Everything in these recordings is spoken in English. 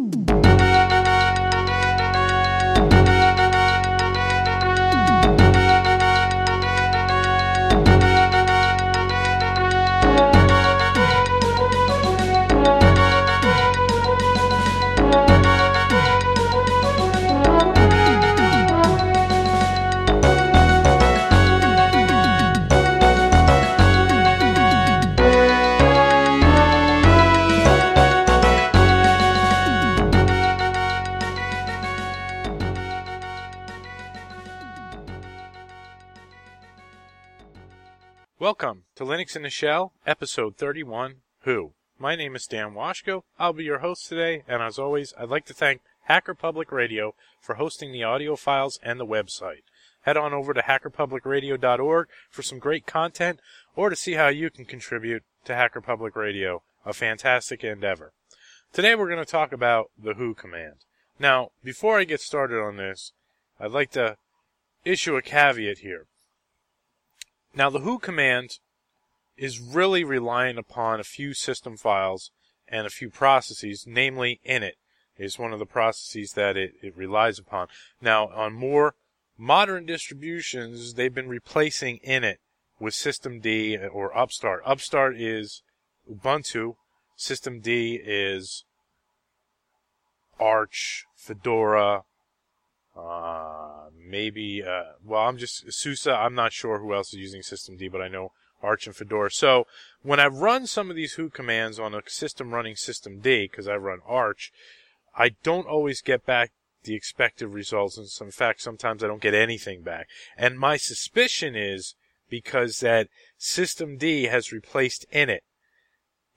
mm Welcome to Linux in the Shell, episode 31, Who. My name is Dan Washko. I'll be your host today, and as always, I'd like to thank Hacker Public Radio for hosting the audio files and the website. Head on over to hackerpublicradio.org for some great content or to see how you can contribute to Hacker Public Radio, a fantastic endeavor. Today we're going to talk about the Who command. Now, before I get started on this, I'd like to issue a caveat here. Now, the who command is really relying upon a few system files and a few processes, namely init is one of the processes that it, it relies upon. Now, on more modern distributions, they've been replacing init with systemd or upstart. Upstart is Ubuntu, systemd is Arch, Fedora, uh, maybe, uh, well, I'm just, SUSE, I'm not sure who else is using systemd, but I know Arch and Fedora. So when I run some of these who commands on a system running systemd, because I run Arch, I don't always get back the expected results. And in fact, sometimes I don't get anything back. And my suspicion is because that systemd has replaced init.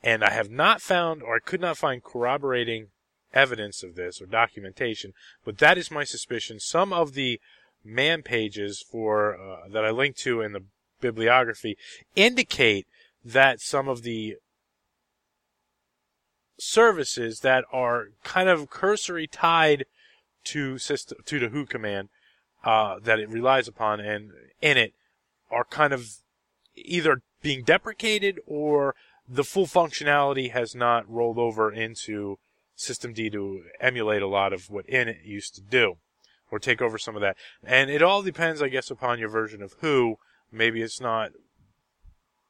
And I have not found, or I could not find corroborating evidence of this or documentation, but that is my suspicion. Some of the man pages for uh, that I linked to in the bibliography indicate that some of the services that are kind of cursory tied to system to the who command uh, that it relies upon and init are kind of either being deprecated or the full functionality has not rolled over into systemd to emulate a lot of what init used to do or take over some of that. And it all depends, I guess, upon your version of who. Maybe it's not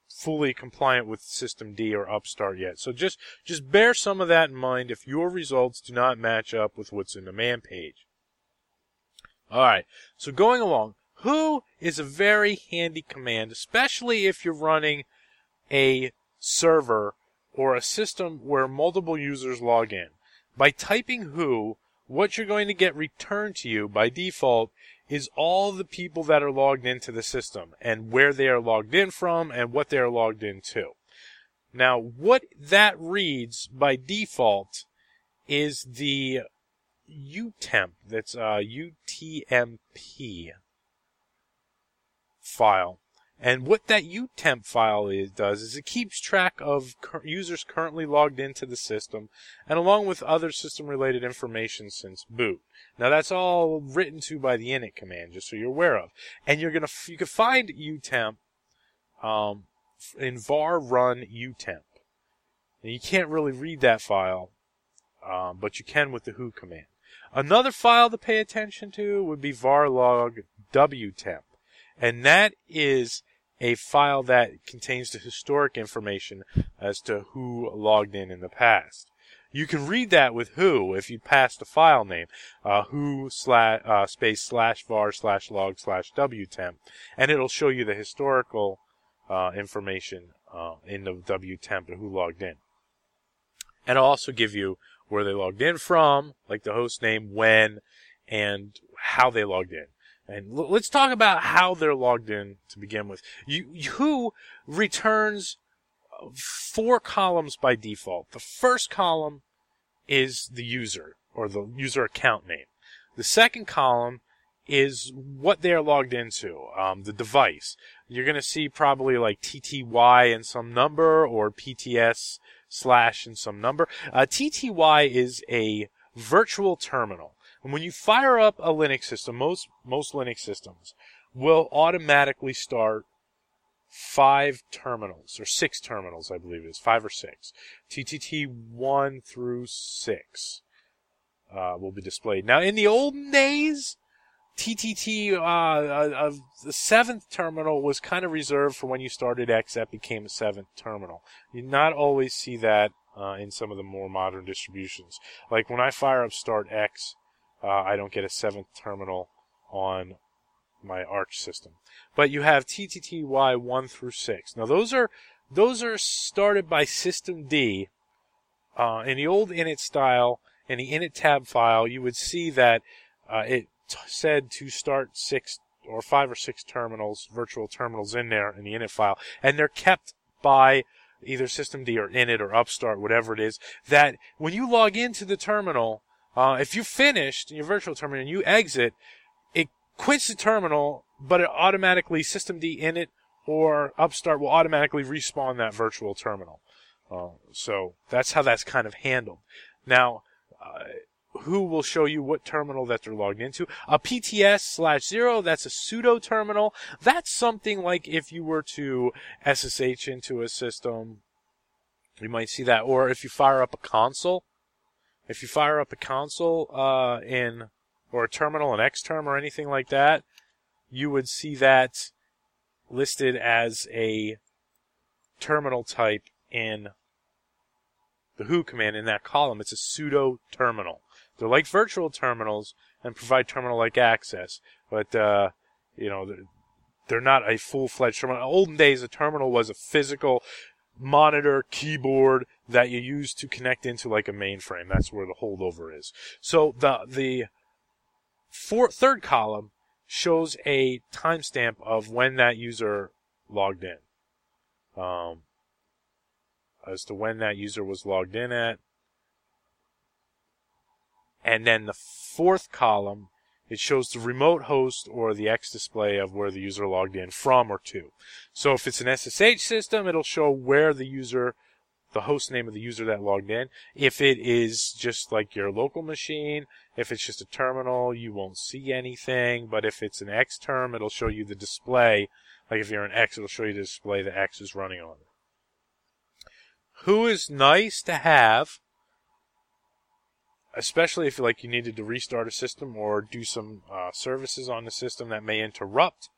fully compliant with systemd or upstart yet. So just just bear some of that in mind if your results do not match up with what's in the man page. All right. So going along, who is a very handy command, especially if you're running a server or a system where multiple users log in. By typing who, what you're going to get returned to you by default is all the people that are logged into the system and where they are logged in from and what they are logged into. Now, what that reads by default is the utemp, that's uh, UTMP file. And what that utemp file is, does is it keeps track of users currently logged into the system and along with other system related information since boot. Now that's all written to by the init command, just so you're aware of. And you're gonna, you can find utemp, um, in var run utemp. And you can't really read that file, um, but you can with the who command. Another file to pay attention to would be var log wtemp. And that is a file that contains the historic information as to who logged in in the past. You can read that with who if you pass the file name, uh, who slash uh, space slash var slash log slash wtemp, and it'll show you the historical uh, information uh, in the wtemp and who logged in. And it'll also give you where they logged in from, like the host name, when, and how they logged in. And l- let's talk about how they're logged in to begin with. You, who returns uh, four columns by default. The first column is the user or the user account name. The second column is what they are logged into, um, the device. You're going to see probably like TTY and some number or PTS slash and some number. Uh, TTY is a virtual terminal. And when you fire up a Linux system, most, most Linux systems will automatically start five terminals, or six terminals, I believe it is, five or six. TTT 1 through 6. uh, will be displayed. Now, in the olden days, TTT, uh, uh, the seventh terminal was kind of reserved for when you started X. That became a seventh terminal. You not always see that uh, in some of the more modern distributions. Like when I fire up startx, uh, I don't get a seventh terminal on my Arch system. But you have TTTY one through six. Now those are those are started by systemd. Uh, in the old init style, in the inittab file, you would see that uh, it t- said to start six or five or six terminals, virtual terminals in there in the init file, and they're kept by either systemd or init or Upstart, whatever it is. That when you log into the terminal, uh, if you finished your virtual terminal and you exit, it quits the terminal, but it automatically systemd init or Upstart will automatically respawn that virtual terminal. Uh, so that's how that's kind of handled. Now, uh, who will show you what terminal that they're logged into. A PTS slash zero, that's a pseudo terminal. That's something like if you were to SSH into a system, you might see that. Or if you fire up a console, if you fire up a console uh, in or a terminal, an Xterm or anything like that, you would see that listed as a terminal type in the who command in that column. It's a pseudo terminal. They're like virtual terminals and provide terminal-like access, but uh, you know they're, not a full-fledged terminal. In olden days, a terminal was a physical monitor, keyboard that you use to connect into like a mainframe. That's where the holdover is. So the the four, third column shows a timestamp of when that user logged in. Um, as to when that user was logged in at. And then the fourth column, it shows the remote host or the X display of where the user logged in from or to. So if it's an SSH system, it'll show where the user, the host name of the user that logged in. If it is just like your local machine, if it's just a terminal, you won't see anything. But if it's an xterm, it'll show you the display. Like if you're an X, it'll show you the display the X is running on. Who is nice to have especially if like you needed to restart a system or do some uh, services on the system that may interrupt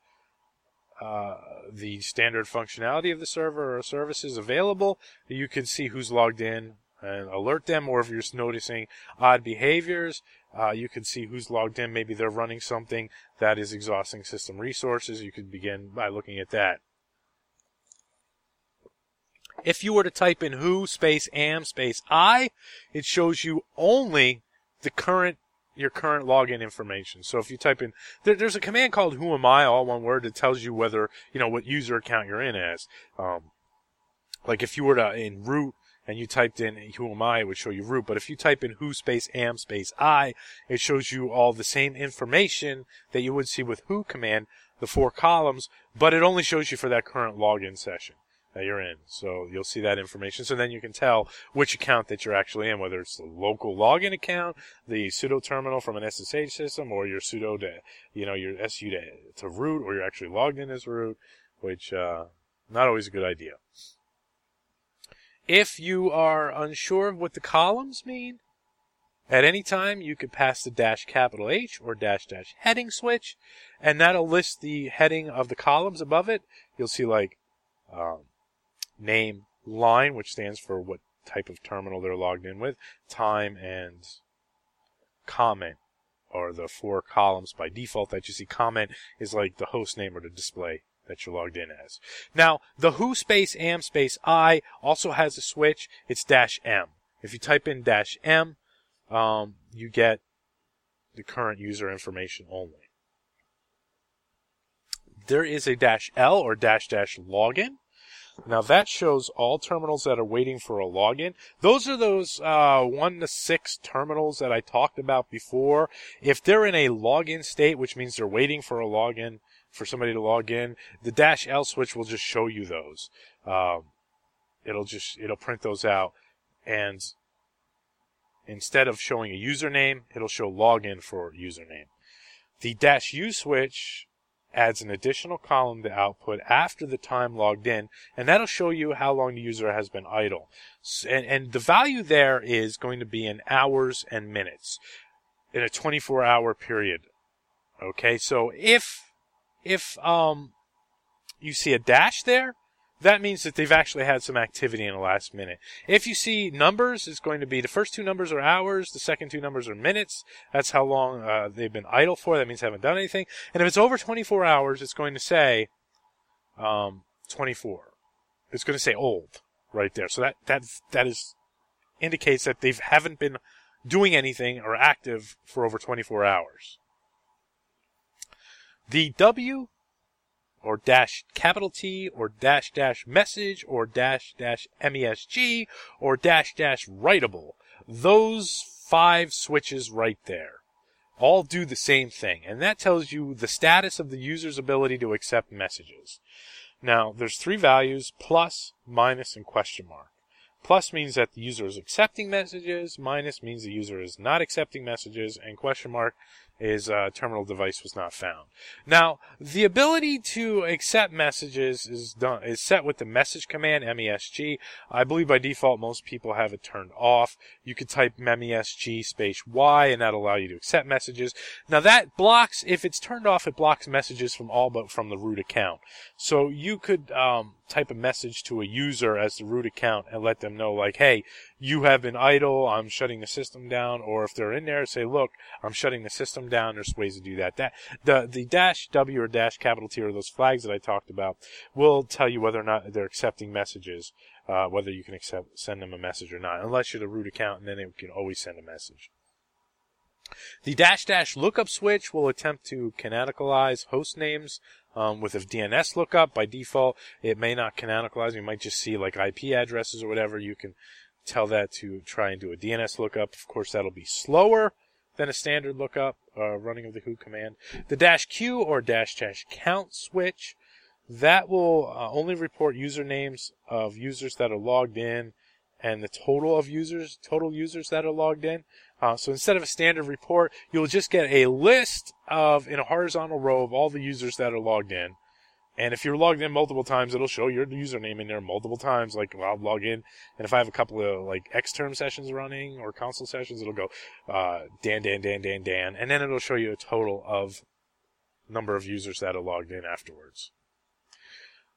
uh, the standard functionality of the server or services available. You can see who's logged in and alert them, or if you're noticing odd behaviors, uh, you can see who's logged in. Maybe they're running something that is exhausting system resources. You could begin by looking at that. If you were to type in who space am space I, it shows you only the current your current login information. So if you type in, there, there's a command called who am I, all one word, that tells you whether, you know, what user account you're in as. Um, like if you were to, in root, and you typed in who am I, it would show you root. But if you type in who space am space I, it shows you all the same information that you would see with who command, the four columns, but it only shows you for that current login session that you're in. So you'll see that information. So then you can tell which account that you're actually in, whether it's the local login account, the pseudo terminal from an SSH system, or your sudo to, you know, your SU to, to root, or you're actually logged in as root, which, uh, not always a good idea. If you are unsure of what the columns mean, at any time you could pass the dash capital H or dash dash heading switch, and that'll list the heading of the columns above it. You'll see like, um, name line, which stands for what type of terminal they're logged in with, time, and comment are the four columns by default that you see. Comment is like the host name or the display that you're logged in as. Now, the who space am space I also has a switch. It's dash M. If you type in dash M, um, you get the current user information only. There is a dash L or dash dash login. Now that shows all terminals that are waiting for a login. Those are those uh, one to six terminals that I talked about before. If they're in a login state, which means they're waiting for a login for somebody to log in, the dash L switch will just show you those. Um, it'll just it'll print those out, and instead of showing a username, it'll show login for username. The dash U switch adds an additional column to output after the time logged in, and that'll show you how long the user has been idle. And, and the value there is going to be in hours and minutes. in a 24 hour period. Okay, so if if um you see a dash there, that means that they've actually had some activity in the last minute. If you see numbers, it's going to be the first two numbers are hours, the second two numbers are minutes. That's how long uh, they've been idle for. That means they haven't done anything. And if it's over 24 hours, it's going to say um, 24. It's going to say old right there. So that that that is indicates that they haven't been doing anything or active for over 24 hours. The W or dash capital T or dash dash message or dash dash MESG or dash dash writable. Those five switches right there all do the same thing. And that tells you the status of the user's ability to accept messages. Now, there's three values, plus, minus, and question mark. Plus means that the user is accepting messages, minus means the user is not accepting messages, and question mark is uh, terminal device was not found. Now, the ability to accept messages is done is set with the message command MESG. I believe by default most people have it turned off. You could type MESG space Y and that'll allow you to accept messages. Now that blocks if it's turned off, it blocks messages from all but from the root account. So you could um, type a message to a user as the root account and let them know like, hey, you have been idle, I'm shutting the system down, or if they're in there, say, look, I'm shutting the system down. There's ways to do that. That the the dash W or dash capital T or those flags that I talked about will tell you whether or not they're accepting messages, uh, whether you can accept send them a message or not, unless you're the root account, and then it can always send a message. The dash dash lookup switch will attempt to canonicalize host names um, with a DNS lookup. By default, it may not canonicalize. You might just see like IP addresses or whatever. You can tell that to try and do a DNS lookup. Of course, that'll be slower than a standard lookup uh, running of the who command. The dash Q or dash dash count switch that will uh, only report usernames of users that are logged in and the total of users, total users that are logged in. Uh, so instead of a standard report, you'll just get a list of, in a horizontal row of all the users that are logged in. And if you're logged in multiple times, it'll show your username in there multiple times. Like I'll log in, and if I have a couple of like xterm sessions running or console sessions, it'll go uh, Dan, Dan, Dan, Dan, Dan, and then it'll show you a total of number of users that are logged in afterwards.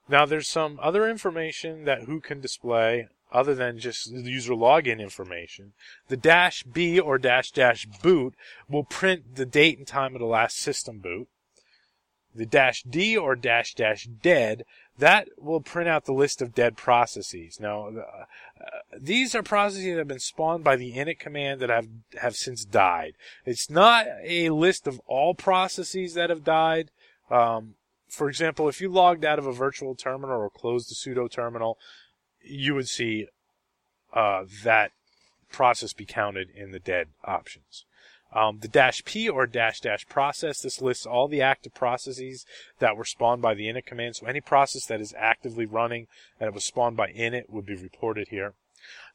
Now there's some other information that who can display other than just the user login information. The dash B or dash dash boot will print the date and time of the last system boot. The dash D or dash dash dead, that will print out the list of dead processes. Now, uh, these are processes that have been spawned by the init command that have, have since died. It's not a list of all processes that have died. Um, for example, if you logged out of a virtual terminal or closed the pseudo terminal, you would see uh, that process be counted in the dead options. Um, the dash P or dash dash process, this lists all the active processes that were spawned by the init command. So any process that is actively running and it was spawned by init would be reported here.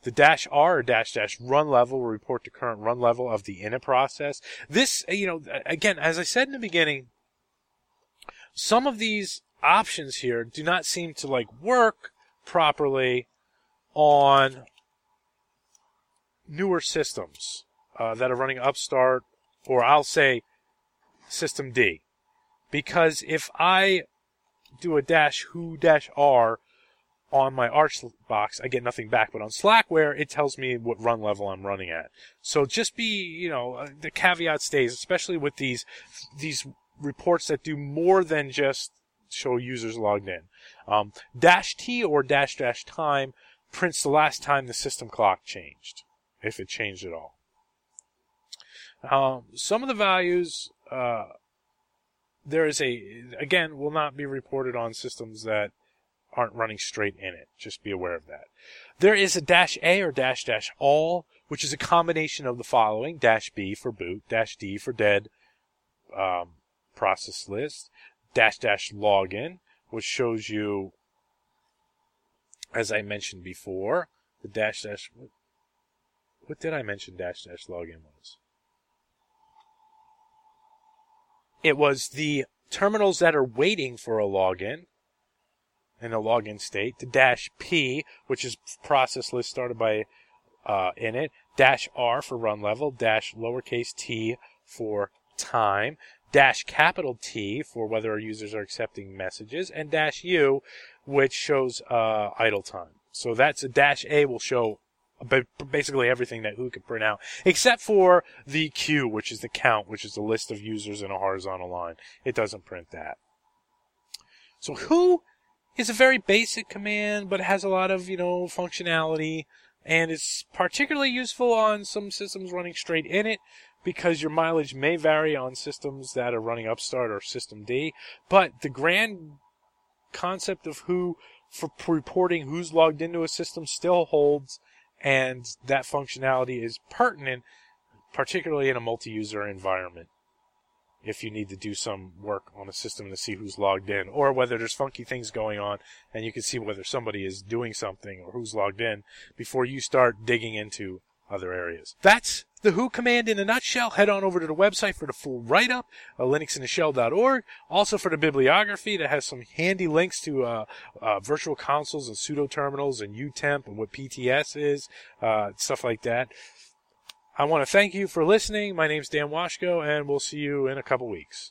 The dash R or dash dash run level will report the current run level of the init process. This, you know, again, as I said in the beginning, some of these options here do not seem to like work properly on newer systems uh, that are running Upstart, or I'll say systemd. Because if I do a dash who dash R on my Arch box, I get nothing back. But on Slackware, it tells me what run level I'm running at. So just be, you know, uh, the caveat stays, especially with these these reports that do more than just show users logged in. Um, dash T or dash dash time prints the last time the system clock changed, if it changed at all. Um, some of the values, uh, there is a, again, will not be reported on systems that aren't running straight init. Just be aware of that. There is a dash A or dash dash all, which is a combination of the following. Dash B for boot, dash D for dead, um, process list, dash dash login, which shows you, as I mentioned before, the dash dash. What, what did I mention dash dash login was? It was the terminals that are waiting for a login in a login state. The dash P, which is process list started by uh, init. dash R for run level, dash lowercase t for time, dash capital T for whether our users are accepting messages, and dash U, which shows uh, idle time. So that's a dash A will show basically everything that who can print out, except for the Q, which is the count, which is the list of users in a horizontal line. It doesn't print that. So who is a very basic command, but has a lot of, you know, functionality, and it's particularly useful on some systems running straight init, because your mileage may vary on systems that are running Upstart or systemd, but the grand concept of who for reporting who's logged into a system still holds, and that functionality is pertinent, particularly in a multi-user environment. If you need to do some work on a system to see who's logged in, or whether there's funky things going on, and you can see whether somebody is doing something or who's logged in before you start digging into other areas. That's the Who command in a nutshell. Head on over to the website for the full write-up, uh, linuxintheshell.org. Also for the bibliography that has some handy links to uh, uh, virtual consoles and pseudo terminals and utemp and what PTS is, uh, stuff like that. I want to thank you for listening. My name's Dan Washko, and we'll see you in a couple weeks.